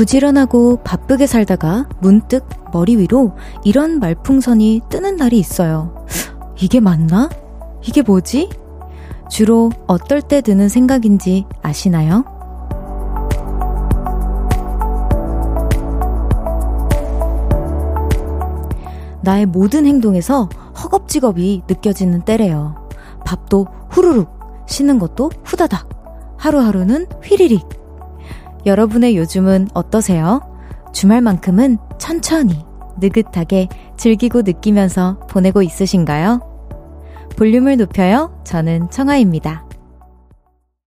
부지런하고 바쁘게 살다가 문득 머리 위로 이런 말풍선이 뜨는 날이 있어요. 이게 맞나? 이게 뭐지? 주로 어떨 때 드는 생각인지 아시나요? 나의 모든 행동에서 허겁지겁이 느껴지는 때래요. 밥도 후루룩, 쉬는 것도 후다닥, 하루하루는 휘리릭. 여러분의 요즘은 어떠세요? 주말만큼은 천천히, 느긋하게 즐기고 느끼면서 보내고 있으신가요? 볼륨을 높여요. 저는 청아입니다.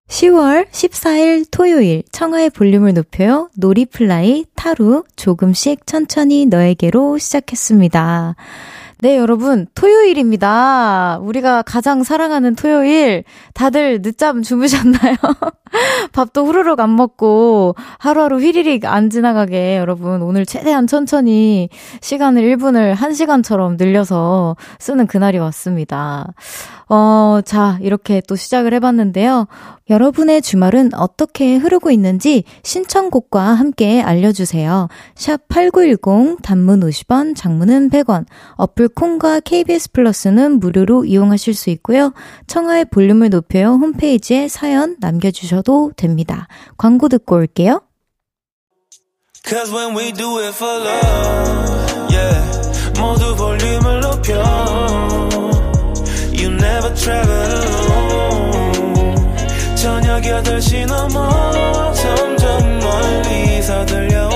10월 14일 토요일 청하의 볼륨을 높여요. 놀이플라이 타루 조금씩 천천히 너에게로 시작했습니다. 네, 여러분, 토요일입니다. 우리가 가장 사랑하는 토요일. 다들 늦잠 주무셨나요? 밥도 후루룩 안 먹고 하루하루 휘리릭 안 지나가게 여러분 오늘 최대한 천천히 시간을 1분을 1시간처럼 늘려서 쓰는 그날이 왔습니다. 어, 자, 이렇게 또 시작을 해봤는데요. 여러분의 주말은 어떻게 흐르고 있는지 신청곡과 함께 알려주세요. 샵 8910 단문 50원, 장문은 100원, 어플 콩과 KBS 플러스는 무료로 이용하실 수 있고요. 청하의 볼륨을 높여요 홈페이지에 사연 남겨주셔도 됩니다. 광고 듣고 올게요. Cause when we do it for love, yeah. 모두 볼륨을 높여. Never travel alone 저녁 8시 넘어 점점 멀리서 들려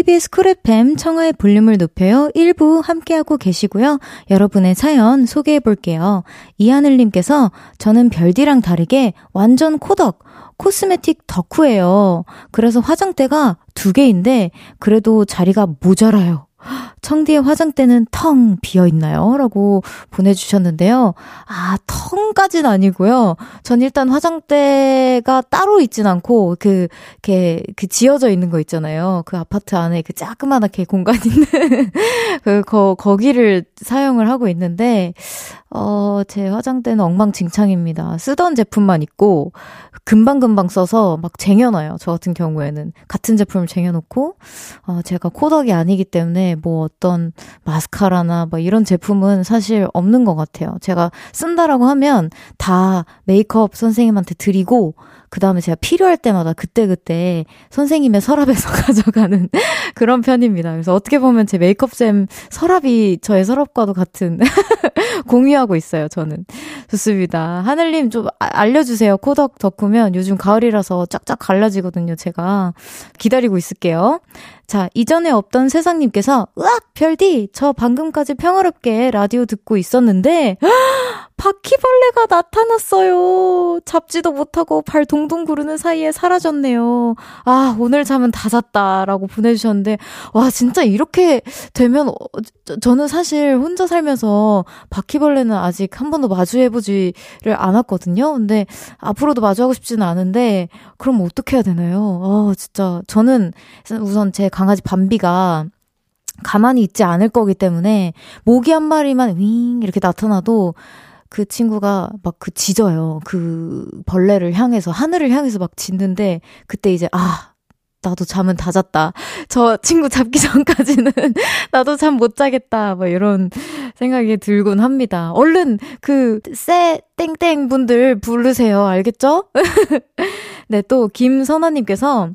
KBS 쿨 FM 청하의 볼륨을 높여요. 1부 함께하고 계시고요. 여러분의 사연 소개해 볼게요. 이하늘님께서 저는 별디랑 다르게 완전 코덕, 코스메틱 덕후예요. 그래서 화장대가 두 개인데 그래도 자리가 모자라요. 청디의 화장대는 텅 비어 있나요? 라고 보내주셨는데요. 아, 텅까진 아니고요. 전 일단 화장대가 따로 있진 않고, 그, 이렇게, 그 지어져 있는 거 있잖아요. 그 아파트 안에 그 자그마하게 공간 있는, 그, 거, 거기를 사용을 하고 있는데, 어, 제 화장대는 엉망진창입니다. 쓰던 제품만 있고, 금방금방 써서 막 쟁여놔요. 저 같은 경우에는. 같은 제품을 쟁여놓고, 어, 제가 코덕이 아니기 때문에 뭐 어떤 마스카라나 뭐 이런 제품은 사실 없는 것 같아요. 제가 쓴다라고 하면 다 메이크업 선생님한테 드리고, 그 다음에 제가 필요할 때마다 그때그때 선생님의 서랍에서 가져가는 그런 편입니다. 그래서 어떻게 보면 제 메이크업쌤 서랍이 저의 서랍과도 같은 공유하고 있어요, 저는. 좋습니다. 하늘님 좀 아, 알려주세요. 코덕 덕후면 요즘 가을이라서 쫙쫙 갈라지거든요, 제가. 기다리고 있을게요. 자, 이전에 없던 세상님께서, 으악! 별디! 저 방금까지 평화롭게 라디오 듣고 있었는데, 바퀴벌레가 나타났어요. 잡지도 못하고 발 동동 구르는 사이에 사라졌네요. 아, 오늘 잠은 다 잤다 라고 보내주셨는데, 와, 진짜 이렇게 되면, 어, 저 는 사실 혼자 살면서 바퀴벌레는 아직 한 번도 마주해보지를 않았거든요. 근데 앞으로도 마주하고 싶지는 않은데, 그럼 어떻게 해야 되나요? 어, 진짜, 저는 우선 제 강아지 밤비가 가만히 있지 않을 거기 때문에 모기 한 마리만 윙 이렇게 나타나도 그 친구가 막 그 짖어요. 그 벌레를 향해서, 하늘을 향해서 막 짖는데, 그때 이제, 아, 나도 잠은 다 잤다. 저 친구 잡기 전까지는 나도 잠 못 자겠다. 뭐 이런 생각이 들곤 합니다. 얼른 그, 쎄, 땡땡 분들 부르세요. 알겠죠? 네, 또 김선아님께서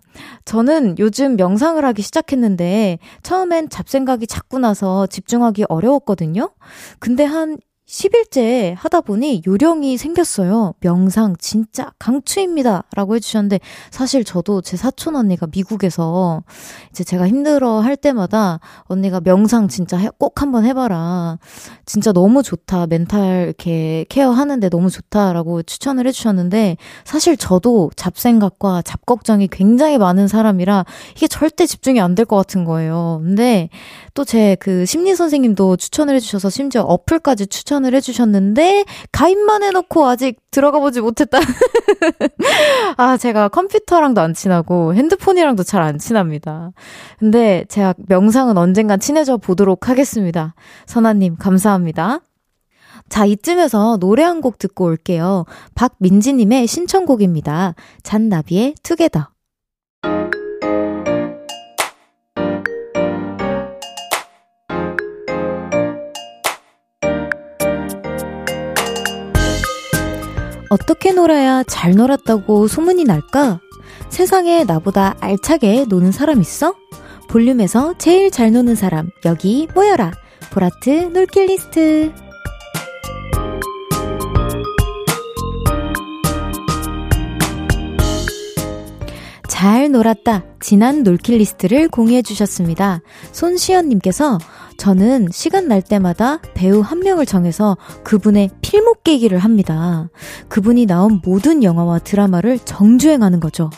저는 요즘 명상을 하기 시작했는데 처음엔 잡생각이 자꾸 나서 집중하기 어려웠거든요. 근데 한 10일째 하다 보니 요령이 생겼어요. 명상 진짜 강추입니다. 라고 해주셨는데, 사실 저도 제 사촌 언니가 미국에서 이제 제가 힘들어 할 때마다 언니가 명상 진짜 꼭 한번 해봐라. 진짜 너무 좋다. 멘탈 이렇게 케어하는데 너무 좋다라고 추천을 해주셨는데, 사실 저도 잡생각과 잡걱정이 굉장히 많은 사람이라 이게 절대 집중이 안 될 것 같은 거예요. 근데 또 제 그 심리 선생님도 추천을 해주셔서 심지어 어플까지 추천 추천을 해주셨는데, 가입만 해놓고 아직 들어가 보지 못했다. 아, 제가 컴퓨터랑도 안 친하고, 핸드폰이랑도 잘 안 친합니다. 근데 제가 명상은 언젠간 친해져 보도록 하겠습니다. 선아님, 감사합니다. 자, 이쯤에서 노래 한 곡 듣고 올게요. 박민지님의 신청곡입니다. 잔나비의 투게더. 어떻게 놀아야 잘 놀았다고 소문이 날까? 세상에 나보다 알차게 노는 사람 있어? 볼륨에서 제일 잘 노는 사람, 여기 모여라. 보라트 놀킷리스트. 잘 놀았다. 지난 놀킷리스트를 공유해 주셨습니다. 손시연님께서 저는 시간 날 때마다 배우 한 명을 정해서 그분의 필모 깨기를 합니다. 그분이 나온 모든 영화와 드라마를 정주행하는 거죠.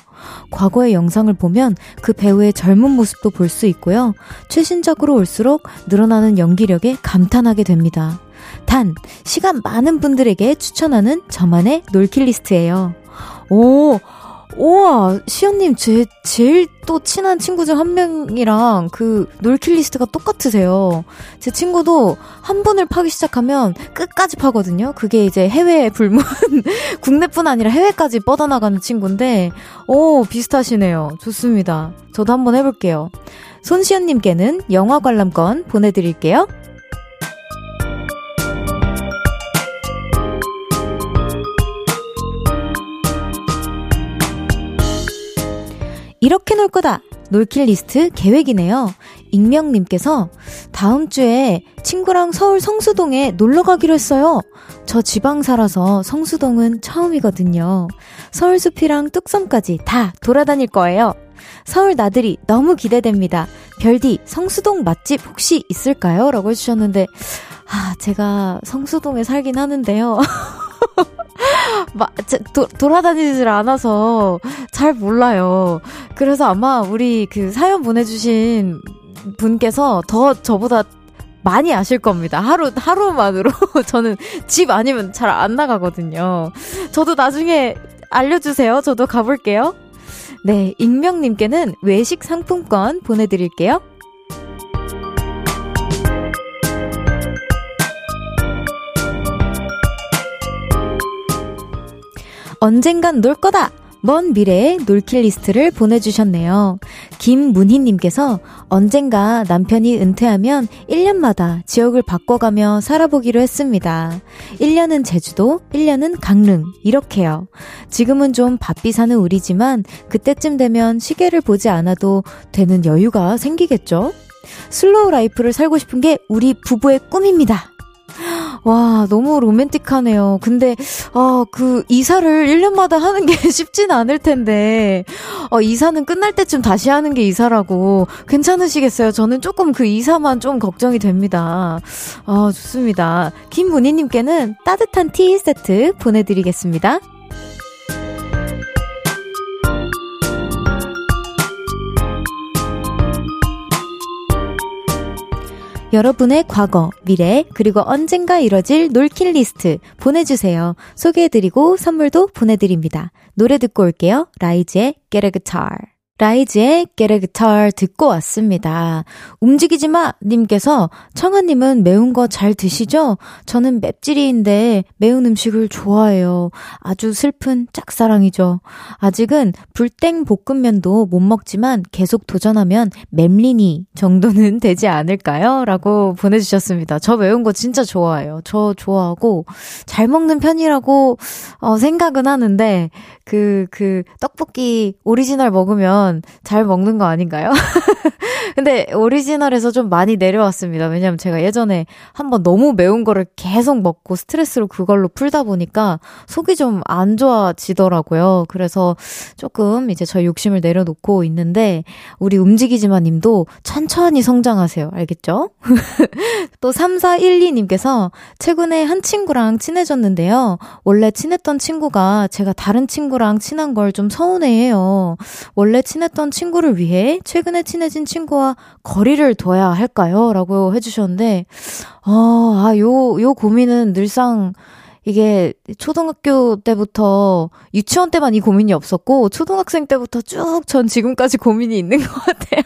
과거의 영상을 보면 그 배우의 젊은 모습도 볼 수 있고요. 최신작으로 올수록 늘어나는 연기력에 감탄하게 됩니다. 단, 시간 많은 분들에게 추천하는 저만의 놀킷리스트예요. 오, 우와, 시연님, 제, 제일 또 친한 친구 중 한 명이랑 그 놀킷리스트가 똑같으세요. 제 친구도 한 분을 파기 시작하면 끝까지 파거든요. 그게 이제 해외 불문, 국내뿐 아니라 해외까지 뻗어나가는 친구인데, 오, 비슷하시네요. 좋습니다. 저도 한번 해볼게요. 손시연님께는 영화 관람권 보내드릴게요. 이렇게 놀 거다! 놀킬 리스트 계획이네요. 익명님께서 다음 주에 친구랑 서울 성수동에 놀러 가기로 했어요. 저 지방 살아서 성수동은 처음이거든요. 서울숲이랑 뚝섬까지 다 돌아다닐 거예요. 서울 나들이 너무 기대됩니다. 별디, 성수동 맛집 혹시 있을까요? 라고 해주셨는데, 아, 제가 성수동에 살긴 하는데요. 마, 도, 돌아다니질 않아서 잘 몰라요. 그래서 아마 우리 그 사연 보내주신 분께서 더 저보다 많이 아실 겁니다. 하루, 하루만으로. 저는 집 아니면 잘 안 나가거든요. 저도 나중에 알려주세요. 저도 가볼게요. 네, 익명님께는 외식 상품권 보내드릴게요. 언젠간 놀 거다! 먼 미래의 놀킬 리스트를 보내주셨네요. 김문희님께서 언젠가 남편이 은퇴하면 1년마다 지역을 바꿔가며 살아보기로 했습니다. 1년은 제주도, 1년은 강릉, 이렇게요. 지금은 좀 바삐 사는 우리지만 그때쯤 되면 시계를 보지 않아도 되는 여유가 생기겠죠? slow life를 살고 싶은 게 우리 부부의 꿈입니다. 와, 너무 로맨틱하네요. 근데, 아, 그, 이사를 1년마다 하는 게 쉽진 않을 텐데, 어, 이사는 끝날 때쯤 다시 하는 게 이사라고 괜찮으시겠어요? 저는 조금 그 이사만 좀 걱정이 됩니다. 아, 좋습니다. 김문희님께는 따뜻한 티 세트 보내드리겠습니다. 여러분의 과거, 미래, 그리고 언젠가 이뤄질 놀킷리스트 보내주세요. 소개해드리고 선물도 보내드립니다. 노래 듣고 올게요. RIIZE의 Get a Guitar. RIIZE의 Get a Guitar 듣고 왔습니다. 움직이지 마! 님께서 청하님은 매운 거 잘 드시죠? 저는 맵찔이인데 매운 음식을 좋아해요. 아주 슬픈 짝사랑이죠. 아직은 불땡 볶음면도 못 먹지만 계속 도전하면 맵리니 정도는 되지 않을까요? 라고 보내주셨습니다. 저 매운 거 진짜 좋아해요. 저 좋아하고 잘 먹는 편이라고 어, 생각은 하는데 그, 그, 떡볶이 오리지널 먹으면 잘 먹는 거 아닌가요? 근데 오리지널에서 좀 많이 내려왔습니다. 왜냐면 제가 예전에 한번 너무 매운 거를 계속 먹고 스트레스로 그걸로 풀다 보니까 속이 좀 안 좋아지더라고요. 그래서 조금 이제 저 욕심을 내려놓고 있는데 우리 움직이지마 님도 천천히 성장하세요. 알겠죠? 또 3412님께서 최근에 한 친구랑 친해졌는데요. 원래 친했던 친구가 제가 다른 친구랑 친한 걸 좀 서운해해요. 원래 친했던 친구를 위해 최근에 친해진 친구와 거리를 둬야 할까요? 라고 해주셨는데, 어, 아, 요, 요 고민은 늘상 이게 초등학교 때부터 유치원 때만 이 고민이 없었고 초등학생 때부터 쭉 전 지금까지 고민이 있는 것 같아요.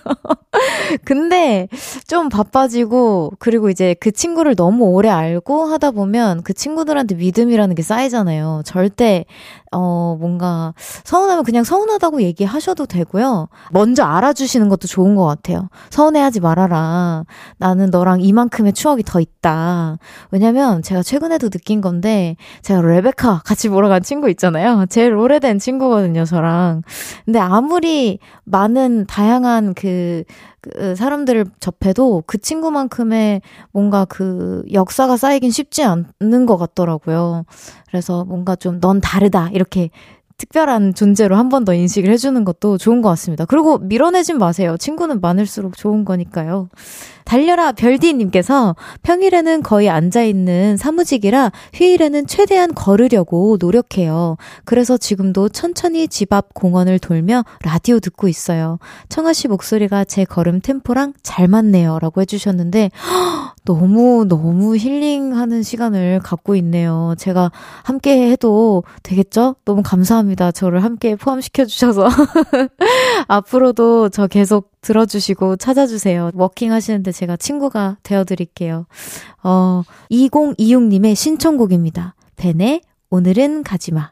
근데 좀 바빠지고 그리고 이제 그 친구를 너무 오래 알고 하다 보면 그 친구들한테 믿음이라는 게 쌓이잖아요. 절대 어, 뭔가, 서운하면 그냥 서운하다고 얘기하셔도 되고요. 먼저 알아주시는 것도 좋은 것 같아요. 서운해하지 말아라. 나는 너랑 이만큼의 추억이 더 있다. 왜냐면 제가 최근에도 느낀 건데, 제가 레베카 같이 보러 간 친구 있잖아요. 제일 오래된 친구거든요, 저랑. 근데 아무리 많은 다양한 그, 그 사람들을 접해도 그 친구만큼의 뭔가 그 역사가 쌓이긴 쉽지 않는 것 같더라고요. 그래서 뭔가 좀 넌 다르다 이렇게 특별한 존재로 한 번 더 인식을 해주는 것도 좋은 것 같습니다. 그리고 밀어내진 마세요. 친구는 많을수록 좋은 거니까요. 달려라 별디님께서 평일에는 거의 앉아있는 사무직이라 휴일에는 최대한 걸으려고 노력해요. 그래서 지금도 천천히 집 앞 공원을 돌며 라디오 듣고 있어요. 청아 씨 목소리가 제 걸음 템포랑 잘 맞네요. 라고 해주셨는데, 너무, 너무 힐링하는 시간을 갖고 있네요. 제가 함께 해도 되겠죠? 너무 감사합니다. 저를 함께 포함시켜 주셔서. 앞으로도 저 계속 들어주시고 찾아주세요. 워킹 하시는데 제가 친구가 되어드릴게요. 어, 2026님의 신청곡입니다. 벤의 오늘은 가지마.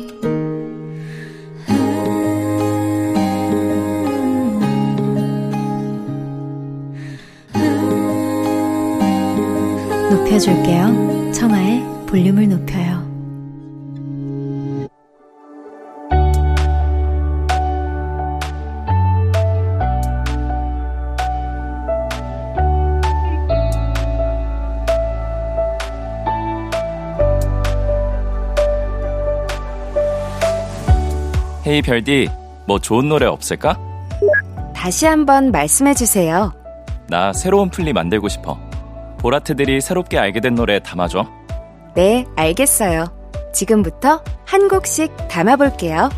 높여줄게요. 청하의 볼륨을 높여요. 헤이 별디, 뭐 좋은 노래 없을까? 다시 한번 말씀해 주세요. 나 새로운 플리 만들고 싶어. 보라트들이 새롭게 알게 된 노래 담아줘. 네, 알겠어요. 지금부터 한 곡씩 담아볼게요.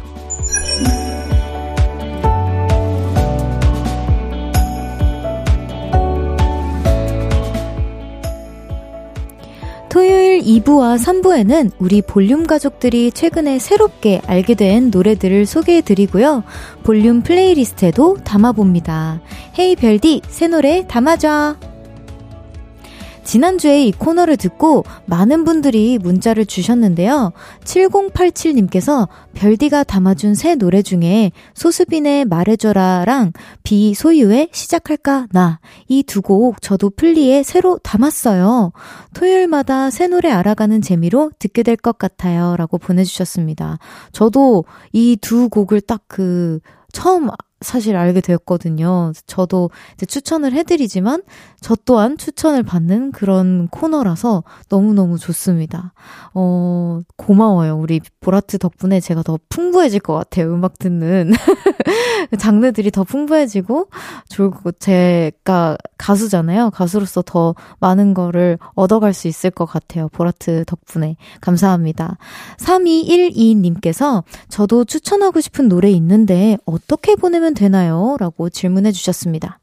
토요일 2부와 3부에는 우리 볼륨 가족들이 최근에 새롭게 알게 된 노래들을 소개해 드리고요. 볼륨 playlist에도 담아봅니다. Hey 별디, 새 노래 담아줘! 지난주에 이 코너를 듣고 많은 분들이 문자를 주셨는데요. 7087님께서 별디가 담아준 새 노래 중에 소수빈의 말해줘라랑 비소유의 시작할까 나 이 두 곡 저도 플리에 새로 담았어요. 토요일마다 새 노래 알아가는 재미로 듣게 될 것 같아요. 라고 보내주셨습니다. 저도 이 두 곡을 딱 그 처음 사실 알게 되었거든요. 저도 추천을 해드리지만 저 또한 추천을 받는 그런 코너라서 너무너무 좋습니다. 어, 고마워요. 우리 보라트 덕분에 제가 더 풍부해질 것 같아요. 음악 듣는. 장르들이 더 풍부해지고, 것, 제가 가수잖아요. 가수로서 더 많은 거를 얻어갈 수 있을 것 같아요. 보라트 덕분에. 감사합니다. 3212님께서 저도 추천하고 싶은 노래 있는데 어떻게 보내면 되나요? 라고 질문해 주셨습니다.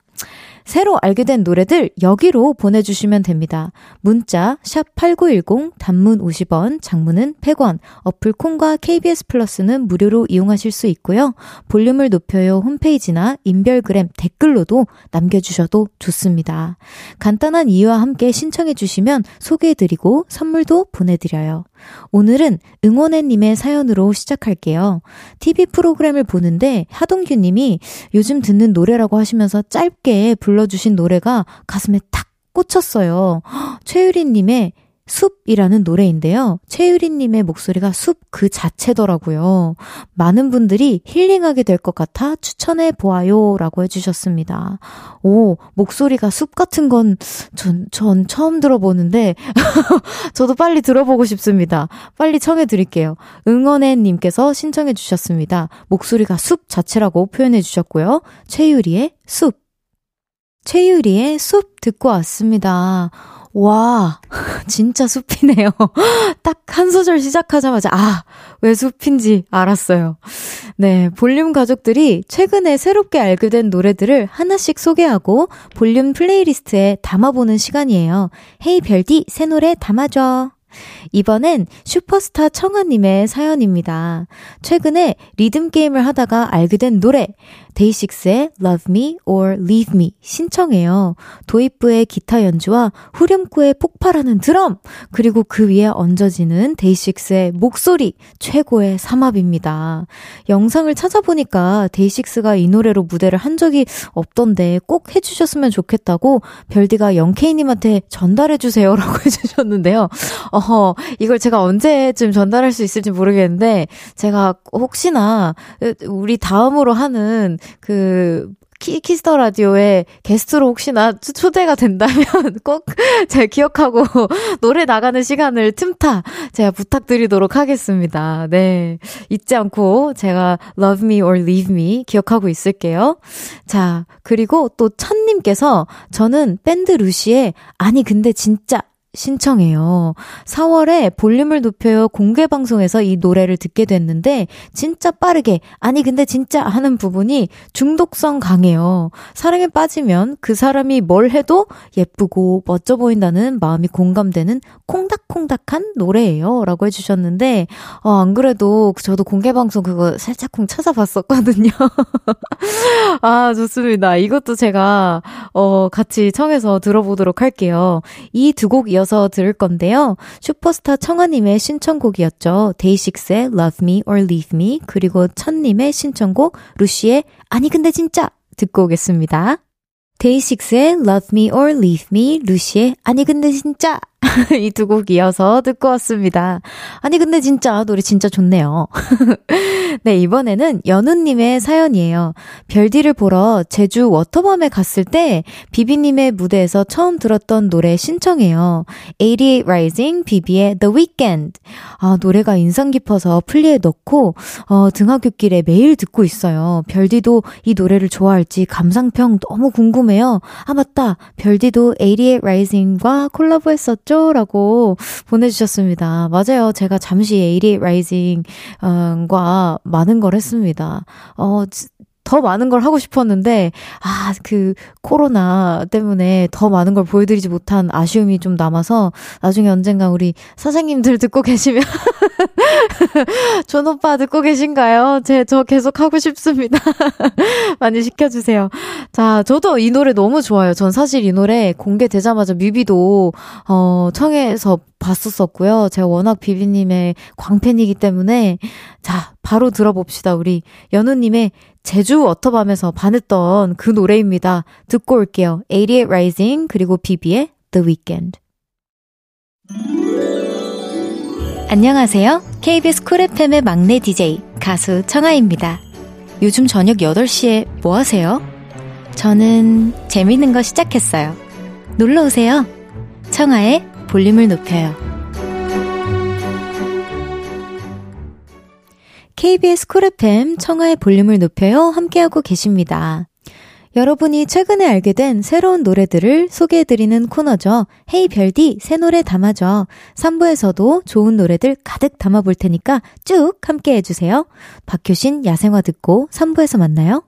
새로 알게 된 노래들 여기로 보내주시면 됩니다. 문자 샵8910 단문 50원, 장문은 100원, 어플 콩과 KBS 플러스는 무료로 이용하실 수 있고요. 볼륨을 높여요 홈페이지나 인별그램 댓글로도 남겨주셔도 좋습니다. 간단한 이유와 함께 신청해 주시면 소개해드리고 선물도 보내드려요. 오늘은 응원해님의 사연으로 시작할게요. TV 프로그램을 보는데 하동규님이 요즘 듣는 노래라고 하시면서 짧게 불러 주신 노래가 가슴에 탁 꽂혔어요. 최유리님의 숲이라는 노래인데요. 최유리님의 목소리가 숲 그 자체더라고요. 많은 분들이 힐링하게 될 것 같아 추천해 보아요. 라고 해주셨습니다. 오, 목소리가 숲 같은 건 전, 전 처음 들어보는데, 저도 빨리 들어보고 싶습니다. 빨리 청해 드릴게요. 응원해님께서 신청해 주셨습니다. 목소리가 숲 자체라고 표현해 주셨고요. 최유리의 숲. 최유리의 숲 듣고 왔습니다. 와, 진짜 숲이네요. 딱 한 소절 시작하자마자, 아, 왜 숲인지 알았어요. 네, 볼륨 가족들이 최근에 새롭게 알게 된 노래들을 하나씩 소개하고 볼륨 playlist에 담아보는 시간이에요. Hey 별디, 새 노래 담아줘. 이번엔 슈퍼스타 청하님의 사연입니다. 최근에 리듬게임을 하다가 알게 된 노래, 데이식스의 Love Me or Leave Me 신청해요. 도입부의 기타 연주와 후렴구의 폭발하는 드럼, 그리고 그 위에 얹어지는 데이식스의 목소리, 최고의 삼합입니다. 영상을 찾아보니까 데이식스가 이 노래로 무대를 한 적이 없던데 꼭 해주셨으면 좋겠다고 별디가 Young K님한테 전달해주세요 라고 해주셨는데요. 어 허, 이걸 제가 언제쯤 전달할 수 있을지 모르겠는데, 제가 혹시나 우리 다음으로 하는 그 키, Kiss the Radio에 게스트로 혹시나 초대가 된다면 꼭 잘 기억하고 노래 나가는 시간을 틈타 제가 부탁드리도록 하겠습니다. 네. 잊지 않고 제가 love me or leave me 기억하고 있을게요. 자, 그리고 또 천님께서 저는 밴드 루시의 아니 근데 진짜 신청해요. 4월에 볼륨을 높여요 공개 방송에서 이 노래를 듣게 됐는데 진짜 빠르게 아니 근데 진짜 하는 부분이 중독성 강해요. 사랑에 빠지면 그 사람이 뭘 해도 예쁘고 멋져 보인다는 마음이 공감되는 콩닥콩닥한 노래예요라고 해 주셨는데 어, 안 그래도 저도 공개 방송 그거 살짝쿵 찾아봤었거든요. 아, 좋습니다. 이것도 제가 어 같이 청해서 들어보도록 할게요. 이 두곡 이 어서 들을 건데요. 슈퍼스타 청아님의 신청곡이었죠. 데이식스의 Love Me or Leave Me 그리고 천님의 신청곡 루시의 아니 근데 진짜 듣고 오겠습니다. 데이식스의 Love Me or Leave Me, 루시의 아니 근데 진짜 이 두 곡 이어서 듣고 왔습니다. 아니, 근데 진짜 노래 진짜 좋네요. 네, 이번에는 연우님의 사연이에요. 별디를 보러 제주 워터밤에 갔을 때 비비님의 무대에서 처음 들었던 노래 신청해요. 88 Rising, 비비의 The Weekend. 아, 노래가 인상 깊어서 플리에 넣고, 어, 등하굣길에 매일 듣고 있어요. 별디도 이 노래를 좋아할지 감상평 너무 궁금해요. 아, 맞다. 별디도 88 Rising과 콜라보했었죠? 라고 보내주셨습니다. 맞아요. 제가 잠시 88 Rising과 많은 걸 했습니다. 어, 더 많은 걸 하고 싶었는데, 아, 그, 코로나 때문에 더 많은 걸 보여드리지 못한 아쉬움이 좀 남아서, 나중에 언젠가 우리 사장님들 듣고 계시면, 존 오빠 듣고 계신가요? 제, 저 계속 하고 싶습니다. 많이 시켜주세요. 자, 저도 이 노래 너무 좋아요. 전 사실 이 노래 공개되자마자 뮤비도, 어, 청해서 봤었었고요. 제가 워낙 비비님의 광팬이기 때문에 자 바로 들어봅시다. 우리 연우님의 제주 Waterbomb에서 반했던 그 노래입니다. 듣고 올게요. 88 Rising 그리고 비비의 The Weekend. 안녕하세요. KBS Cool FM의 막내 DJ 가수 청하입니다. 요즘 저녁 8시에 뭐 하세요? 저는 재밌는 거 시작했어요. 놀러 오세요. 청하의 볼륨을 높여요. KBS Cool FM 청하의 볼륨을 높여요. 함께하고 계십니다. 여러분이 최근에 알게 된 새로운 노래들을 소개해드리는 코너죠. Hey 별디, 새 노래 담아줘. 3부에서도 좋은 노래들 가득 담아볼 테니까 쭉 함께 해주세요. 박효신 야생화 듣고 3부에서 만나요.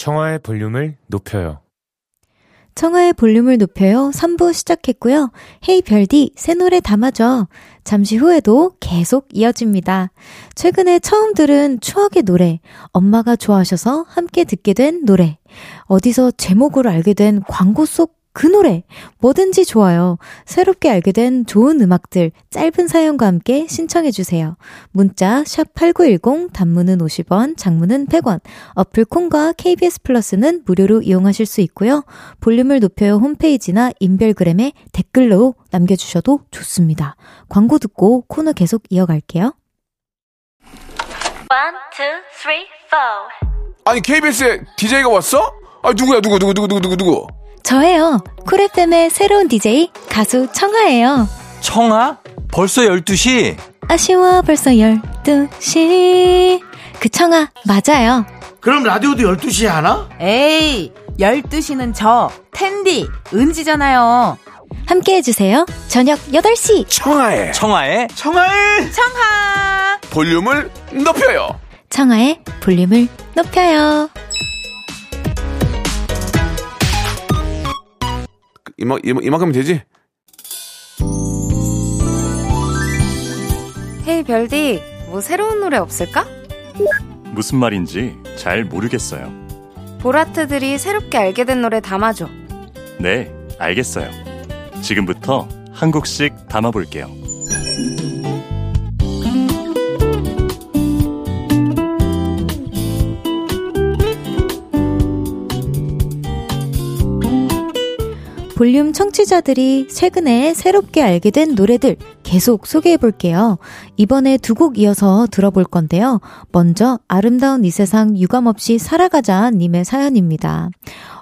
청하의 볼륨을 높여요 청하의 볼륨을 높여요. 3부 시작했고요. 헤이 별디, 새 노래 담아줘. 잠시 후에도 계속 이어집니다. 최근에 처음 들은 추억의 노래, 엄마가 좋아하셔서 함께 듣게 된 노래, 어디서 제목을 알게 된 광고 속 그 노래 뭐든지 좋아요. 새롭게 알게 된 좋은 음악들 짧은 사연과 함께 신청해 주세요. 문자 샵 8910 단문은 50원, 장문은 100원. 어플 콩과 KBS 플러스는 무료로 이용하실 수 있고요. 볼륨을 높여요 홈페이지나 인별그램에 댓글로 남겨 주셔도 좋습니다. 광고 듣고 코너 계속 이어갈게요. 1 2 3 4 아니 KBS에 DJ가 왔어? 아 누구야 누구 누구 누구 누구 누구 누구? 저예요. 쿨FM의 새로운 DJ 가수 청하예요. 청아? 벌써 12시? 아쉬워 벌써 12시. 그 청아 맞아요. 그럼 라디오도 12시에 하나? 에이, 12시는 저, 텐디, 은지잖아요. 함께 해주세요. 저녁 8시. 청하의 청아의 청하의 청하! 볼륨을 높여요. 청하의 볼륨을 높여요. 이만 이만 이만큼 되지? 헤이 별디, 뭐 새로운 노래 없을까? 무슨 말인지 잘 모르겠어요. 보라트들이 새롭게 알게 된 노래 담아줘. 네, 알겠어요. 지금부터 한 곡씩 담아볼게요. 볼륨 청취자들이 최근에 새롭게 알게 된 노래들 계속 소개해 볼게요. 이번에 두 곡 이어서 들어볼 건데요. 먼저 아름다운 이 세상 유감없이 살아가자 님의 사연입니다.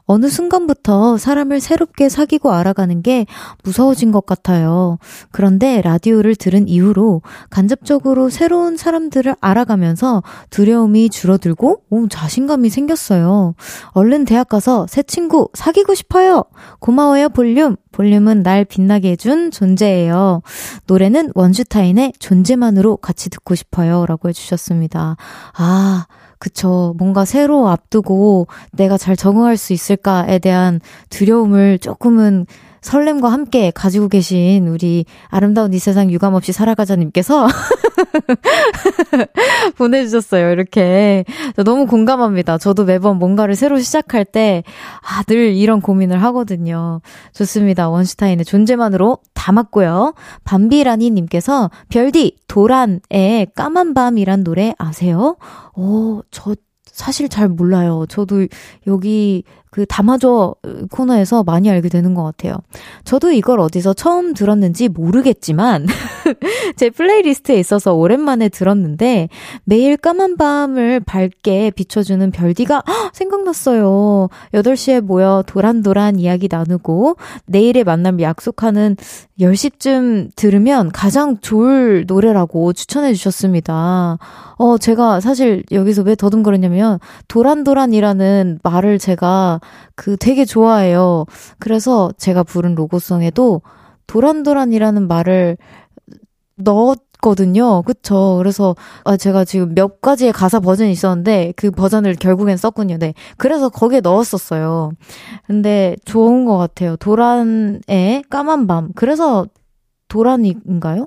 어느 순간부터 사람을 새롭게 사귀고 알아가는 게 무서워진 것 같아요. 그런데 라디오를 들은 이후로 간접적으로 새로운 사람들을 알아가면서 두려움이 줄어들고 오, 자신감이 생겼어요. 얼른 대학 가서 새 친구 사귀고 싶어요. 고마워요, 볼륨. 볼륨은 날 빛나게 해준 존재예요. 노래는 원슈타인의 존재만으로 같이 듣고 싶어요. 라고 해주셨습니다. 아, 그쵸. 뭔가 새로 앞두고 내가 잘 적응할 수 있을까에 대한 두려움을 조금은 설렘과 함께 가지고 계신 우리 아름다운 이 세상 유감없이 살아가자님께서 보내주셨어요. 이렇게. 너무 공감합니다. 저도 매번 뭔가를 새로 시작할 때, 아, 늘 이런 고민을 하거든요. 좋습니다. 원슈타인의 존재만으로 담았고요. 밤비라니님께서 별디, 도란의 까만 밤이란 노래 아세요? 어, 저 사실 잘 몰라요. 저도 여기 그 담아줘 코너에서 많이 알게 되는 것 같아요. 저도 이걸 어디서 처음 들었는지 모르겠지만 제 플레이리스트에 있어서 오랜만에 들었는데 매일 까만 밤을 밝게 비춰주는 별디가 생각났어요. 8시에 모여 도란도란 이야기 나누고 내일의 만남 약속하는 10시쯤 들으면 가장 좋을 노래라고 추천해 주셨습니다. 어, 제가 사실 여기서 왜 더듬거렸냐면 도란도란이라는 말을 제가 그 되게 좋아해요. 그래서 제가 부른 로고송에도 도란도란이라는 말을 넣었거든요. 그쵸. 그래서, 아, 제가 지금 몇 가지의 가사 버전이 있었는데, 그 버전을 결국엔 썼군요. 네. 그래서 거기에 넣었었어요. 근데 좋은 것 같아요. 도란의 까만 밤. 그래서 도란인가요?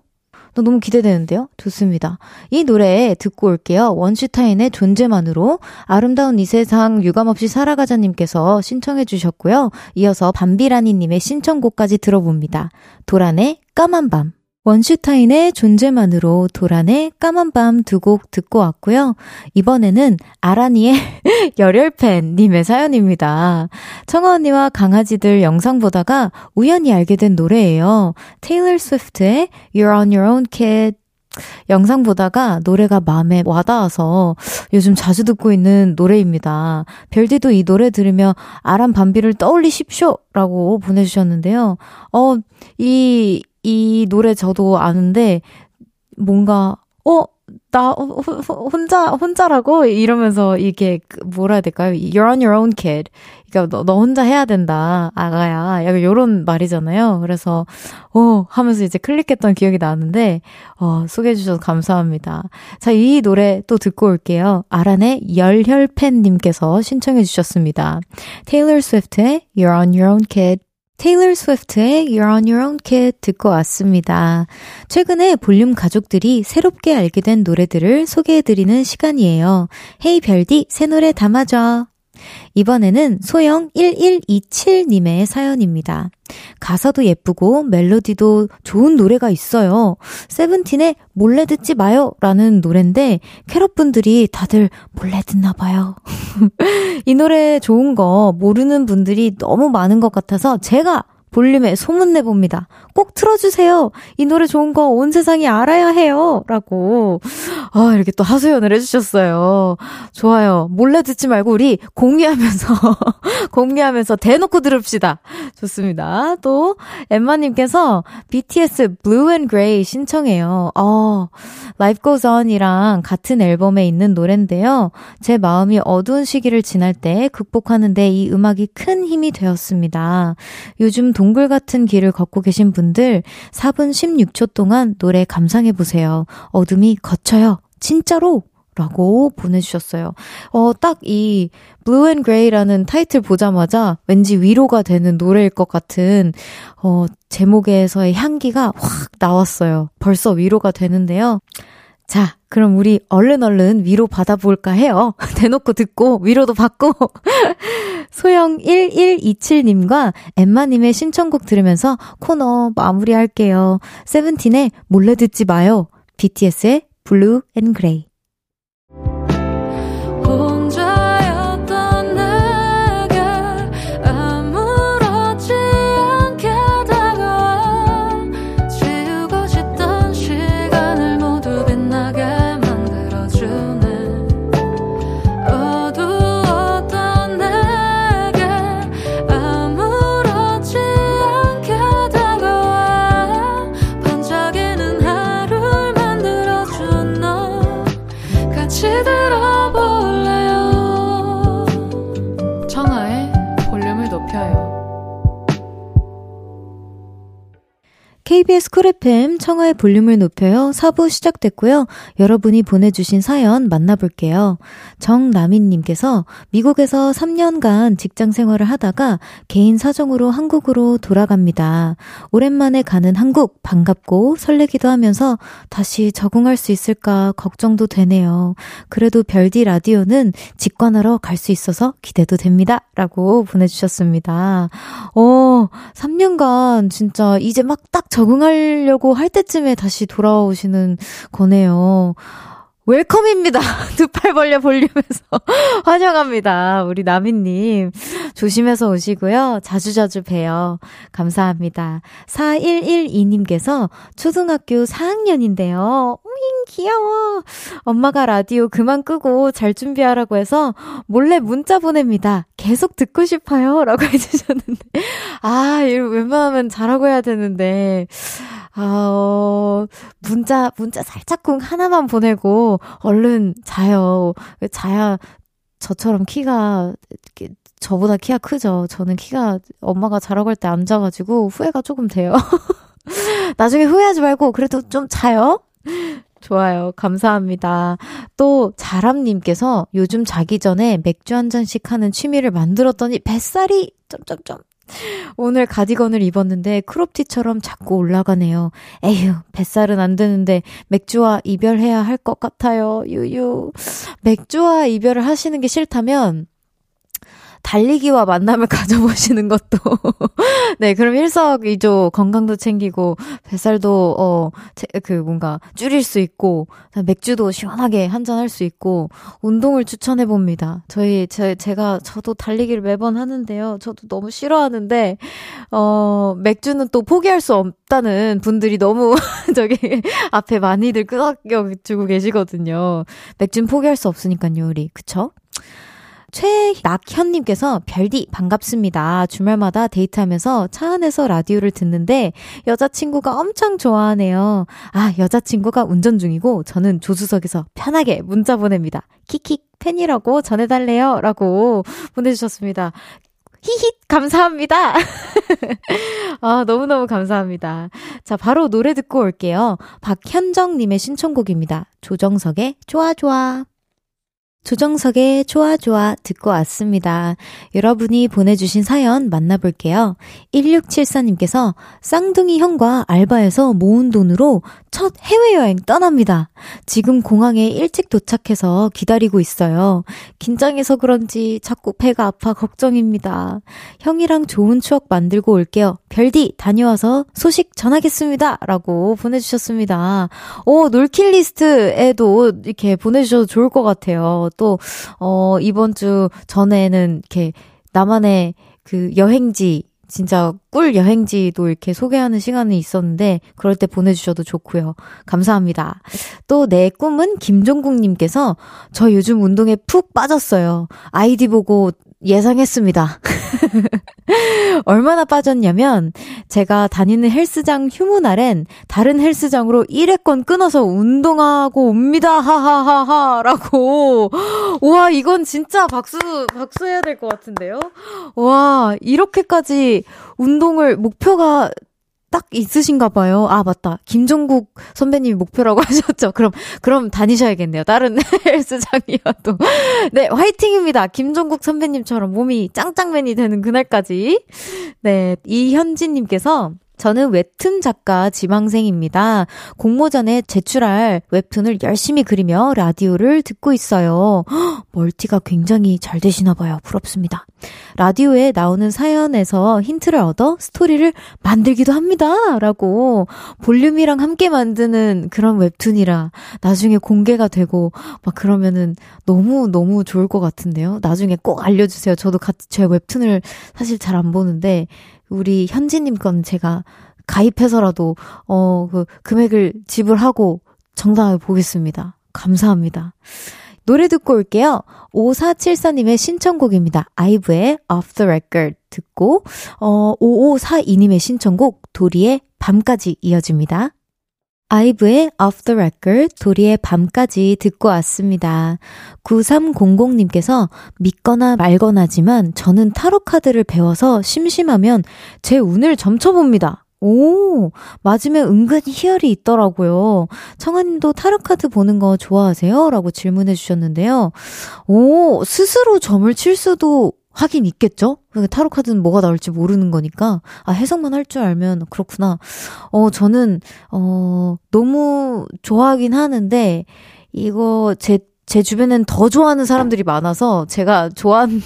너무 기대되는데요? 좋습니다. 이 노래 듣고 올게요. 원슈타인의 존재만으로 아름다운 이 세상 유감없이 살아가자님께서 신청해 주셨고요. 이어서 밤비라니님의 신청곡까지 들어봅니다. 도란의 까만 밤. 원슈타인의 존재만으로 도란의 까만 밤 두 곡 듣고 왔고요. 이번에는 아라니의 열혈팬님의 사연입니다. 청아 언니와 강아지들 영상 보다가 우연히 알게 된 노래예요. 테일러 스위프트의 You're on your own kid 영상 보다가 노래가 마음에 와닿아서 요즘 자주 듣고 있는 노래입니다. 별디도 이 노래 들으며 아람 밤비를 떠올리십시오! 라고 보내주셨는데요. 어, 이, 이 노래 저도 아는데 뭔가 어 나 혼자 혼자라고 이러면서 이게 그 뭐라 해야 될까요? You're on your own kid. 그러니까 너, 너 혼자 해야 된다, 아가야. 약간 요런 말이잖아요. 그래서 어 하면서 이제 클릭했던 기억이 나는데 어 소개해 주셔서 감사합니다. 자, 이 노래 또 듣고 올게요. 아란의 열혈팬 님께서 신청해 주셨습니다. 테일러 스위프트의 You're on your own kid. 테일러 스위프트의 You're on Your Own Kid 듣고 왔습니다. 최근에 볼륨 가족들이 새롭게 알게 된 노래들을 소개해드리는 시간이에요. 헤이 별디, 새 노래 담아줘. 이번에는 소영 1127님의 사연입니다. 가사도 예쁘고 멜로디도 좋은 노래가 있어요. 세븐틴의 몰래 듣지 마요 라는 노래인데 캐럿분들이 다들 몰래 듣나 봐요. 이 노래 좋은 거 모르는 분들이 너무 많은 것 같아서 제가 볼륨에 소문내 봅니다. 꼭 틀어주세요. 이 노래 좋은 거 온 세상이 알아야 해요. 라고, 아, 이렇게 또 하소연을 해주셨어요. 좋아요. 몰래 듣지 말고 우리 공유하면서, 공유하면서 대놓고 들읍시다. 좋습니다. 또, 엠마님께서 BTS Blue and Gray 신청해요. 어, Life Goes On이랑 같은 앨범에 있는 노래인데요. 제 마음이 어두운 시기를 지날 때 극복하는데 이 음악이 큰 힘이 되었습니다. 요즘 동굴 같은 길을 걷고 계신 분들 4분 16초 동안 노래 감상해 보세요. 어둠이 거쳐요. 진짜로! 라고 보내주셨어요. 어, 딱 이 Blue and Gray라는 타이틀 보자마자 왠지 위로가 되는 노래일 것 같은, 어, 제목에서의 향기가 확 나왔어요. 벌써 위로가 되는데요. 자, 그럼 우리 얼른 얼른 위로 받아볼까 해요. 대놓고 듣고 위로도 받고. 소영1127님과 엠마님의 신청곡 들으면서 코너 마무리할게요. 세븐틴의 몰래 듣지 마요. BTS의 Blue & Grey. KBS 쿨 FM 청하의 볼륨을 높여요. 4부 시작됐고요. 여러분이 보내주신 사연 만나볼게요. 정나민님께서 미국에서 3년간 직장 생활을 하다가 개인 사정으로 한국으로 돌아갑니다. 오랜만에 가는 한국 반갑고 설레기도 하면서 다시 적응할 수 있을까 걱정도 되네요. 그래도 별디 라디오는 직관하러 갈 수 있어서 기대도 됩니다. 라고 보내주셨습니다. 어, 3년간 진짜 이제 막 딱 적응 하려고 할 때쯤에 다시 돌아오시는 거네요. 웰컴입니다. 두 팔 벌려 볼륨에서 환영합니다. 우리 나미님. 조심해서 오시고요. 자주자주 봬요. 감사합니다. 4112님께서 초등학교 4학년인데요. 우잉, 귀여워. 엄마가 라디오 그만 끄고 잘 준비하라고 해서 몰래 문자 보냅니다. 계속 듣고 싶어요. 라고 해주셨는데. 아, 이거 웬만하면 잘하고 해야 되는데. 아, 어, 문자, 문자 살짝쿵 하나만 보내고, 얼른 자요. 자야, 저처럼 키가, 저보다 키가 크죠. 저는 키가 엄마가 자라고 할때 앉아가지고 후회가 조금 돼요. 나중에 후회하지 말고, 그래도 좀 자요. 좋아요. 감사합니다. 또, 자람님께서 요즘 자기 전에 맥주 한 잔씩 하는 취미를 만들었더니 뱃살이, 점점점, 오늘 가디건을 입었는데 크롭티처럼 자꾸 올라가네요. 에휴, 뱃살은 안 되는데 맥주와 이별해야 할 것 같아요. 유유. 맥주와 이별을 하시는 게 싫다면 달리기와 만남을 가져보시는 것도. 네, 그럼 일석이조 건강도 챙기고, 뱃살도, 어, 그 뭔가 줄일 수 있고, 맥주도 시원하게 한잔할 수 있고, 운동을 추천해 봅니다. 저희, 제, 제가, 저도 달리기를 매번 하는데요. 저도 너무 싫어하는데, 어, 맥주는 또 포기할 수 없다는 분들이 너무 저기 앞에 많이들 끄덕여 주고 계시거든요. 맥주는 포기할 수 없으니까요, 우리. 그쵸? 최낙현님께서 별디 반갑습니다. 주말마다 데이트하면서 차 안에서 라디오를 듣는데 여자친구가 엄청 좋아하네요. 아, 여자친구가 운전 중이고 저는 조수석에서 편하게 문자 보냅니다. 키킥 팬이라고 전해달래요. 라고 보내주셨습니다. 히힛 감사합니다. 아, 너무너무 감사합니다. 자, 바로 노래 듣고 올게요. 박현정님의 신청곡입니다. 조정석의 좋아 좋아. 조정석의 좋아 좋아 듣고 왔습니다. 여러분이 보내주신 사연 만나볼게요. 1674님께서 쌍둥이 형과 알바에서 모은 돈으로 첫 해외여행 떠납니다. 지금 공항에 일찍 도착해서 기다리고 있어요. 긴장해서 그런지 자꾸 배가 아파 걱정입니다. 형이랑 좋은 추억 만들고 올게요. 별디 다녀와서 소식 전하겠습니다. 라고 보내주셨습니다. 오, 놀킬리스트에도 이렇게 보내주셔도 좋을 것 같아요. 또, 어, 이번 주 전에는 이렇게 나만의 그 여행지, 진짜 꿀 여행지도 이렇게 소개하는 시간이 있었는데, 그럴 때 보내주셔도 좋고요. 감사합니다. 또 내 꿈은 김종국님께서 저 요즘 운동에 푹 빠졌어요. 아이디 보고 예상했습니다. 얼마나 빠졌냐면 제가 다니는 헬스장 휴무날엔 다른 헬스장으로 1회권 끊어서 운동하고 옵니다. 하하하하 라고. 와, 이건 진짜 박수, 박수 해야 될 것 같은데요? 와, 이렇게까지 운동을 목표가 딱 있으신가 봐요. 아, 맞다. 김종국 선배님이 목표라고 하셨죠. 그럼, 그럼 다니셔야겠네요. 다른 헬스장이어도. 네, 화이팅입니다. 김종국 선배님처럼 몸이 짱짱맨이 되는 그날까지. 네, 이현진님께서 저는 웹툰 작가 지망생입니다. 공모전에 제출할 웹툰을 열심히 그리며 라디오를 듣고 있어요. 헉, 멀티가 굉장히 잘 되시나 봐요. 부럽습니다. 라디오에 나오는 사연에서 힌트를 얻어 스토리를 만들기도 합니다. 라고 볼륨이랑 함께 만드는 그런 웹툰이라 나중에 공개가 되고 막 그러면은 너무 너무 좋을 것 같은데요. 나중에 꼭 알려주세요. 저도 같이 제 웹툰을 사실 잘 안 보는데 우리 현지님 건 제가 가입해서라도, 어, 그, 금액을 지불하고 정당하게 보겠습니다. 감사합니다. 노래 듣고 올게요. 5474님의 신청곡입니다. 아이브의 Off the Record 듣고, 어, 5542님의 신청곡 도리의 밤까지 이어집니다. 아이브의 Off the Record, 도리의 밤까지 듣고 왔습니다. 9300님께서 믿거나 말거나지만 저는 타로카드를 배워서 심심하면 제 운을 점쳐봅니다. 오, 맞으면 은근 희열이 있더라고요. 청아님도 타로카드 보는 거 좋아하세요? 라고 질문해 주셨는데요. 오, 스스로 점을 칠 수도 하긴 있겠죠? 타로 카드는 뭐가 나올지 모르는 거니까. 아, 해석만 할 줄 알면 그렇구나. 어, 저는, 어, 너무 좋아하긴 하는데, 이거 제, 제 주변엔 더 좋아하는 사람들이 많아서 제가 좋아하는,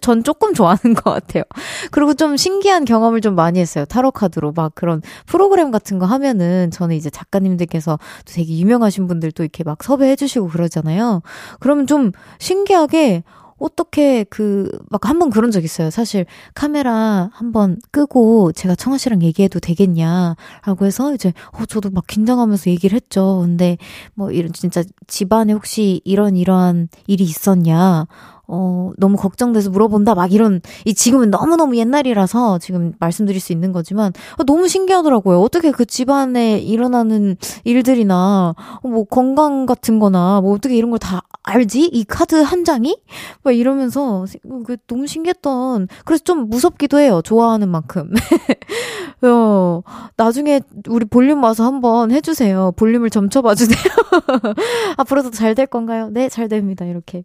전 조금 좋아하는 것 같아요. 그리고 좀 신기한 경험을 좀 많이 했어요. 타로 카드로 막 그런 프로그램 같은 거 하면은 저는 이제 작가님들께서 되게 유명하신 분들도 이렇게 막 섭외해 주시고 그러잖아요. 그러면 좀 신기하게 어떻게 그, 막 한 번 그런 적 있어요. 사실 카메라 한 번 끄고 제가 청아 씨랑 얘기해도 되겠냐. 라고 해서 이제, 어, 저도 막 긴장하면서 얘기를 했죠. 근데 뭐 이런 진짜 집안에 혹시 이런 이러한 일이 있었냐. 어, 너무 걱정돼서 물어본다, 막 이런, 이 지금은 너무너무 옛날이라서 지금 말씀드릴 수 있는 거지만, 어, 너무 신기하더라고요. 어떻게 그 집안에 일어나는 일들이나, 어, 뭐 건강 같은 거나, 뭐 어떻게 이런 걸 다 알지? 이 카드 한 장이? 막 이러면서, 그 너무 신기했던, 그래서 좀 무섭기도 해요. 좋아하는 만큼. 어, 나중에 우리 볼륨 와서 한번 해주세요. 볼륨을 점쳐봐 주세요. 앞으로도 잘 될 건가요? 네, 잘 됩니다. 이렇게.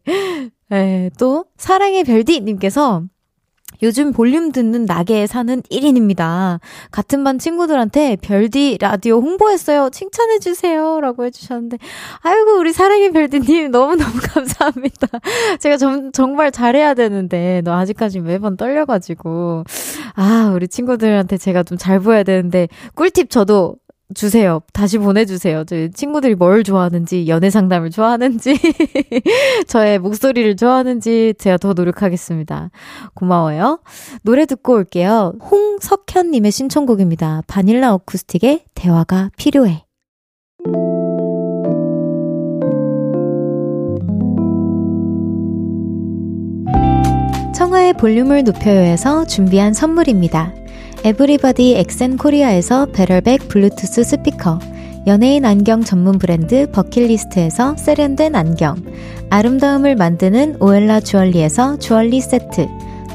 네, 또, 사랑의 별디님께서 요즘 볼륨 듣는 나게 사는 1인입니다. 같은 반 친구들한테 별디 라디오 홍보했어요. 칭찬해주세요. 라고 해주셨는데, 아이고, 우리 사랑의 별디님 너무너무 감사합니다. 제가 점, 정말 잘해야 되는데, 너 아직까지 매번 떨려가지고. 아, 우리 친구들한테 제가 좀 잘 보여야 되는데, 꿀팁 저도 주세요. 다시 보내주세요. 저희 친구들이 뭘 좋아하는지, 연애 상담을 좋아하는지, 저의 목소리를 좋아하는지 제가 더 노력하겠습니다. 고마워요. 노래 듣고 올게요. 홍석현님의 신청곡입니다. 바닐라 어쿠스틱의 대화가 필요해. 청하의 볼륨을 높여요에서 준비한 선물입니다. 에브리바디 엑센 코리아에서 베럴백 블루투스 스피커 연예인 안경 전문 브랜드 버킷리스트에서 세련된 안경 아름다움을 만드는 오엘라 주얼리에서 주얼리 세트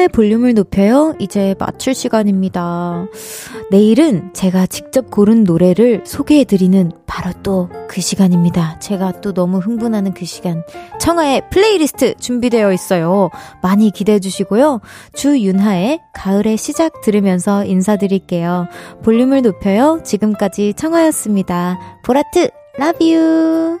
청하의 볼륨을 높여요. 이제 마칠 시간입니다. 내일은 제가 직접 고른 노래를 소개해드리는 바로 또 그 시간입니다. 제가 또 너무 흥분하는 그 시간. 청하의 플레이리스트 준비되어 있어요. 많이 기대해 주시고요. 주윤하의 가을의 시작 들으면서 인사드릴게요. 볼륨을 높여요. 지금까지 청하였습니다. 보라트, you!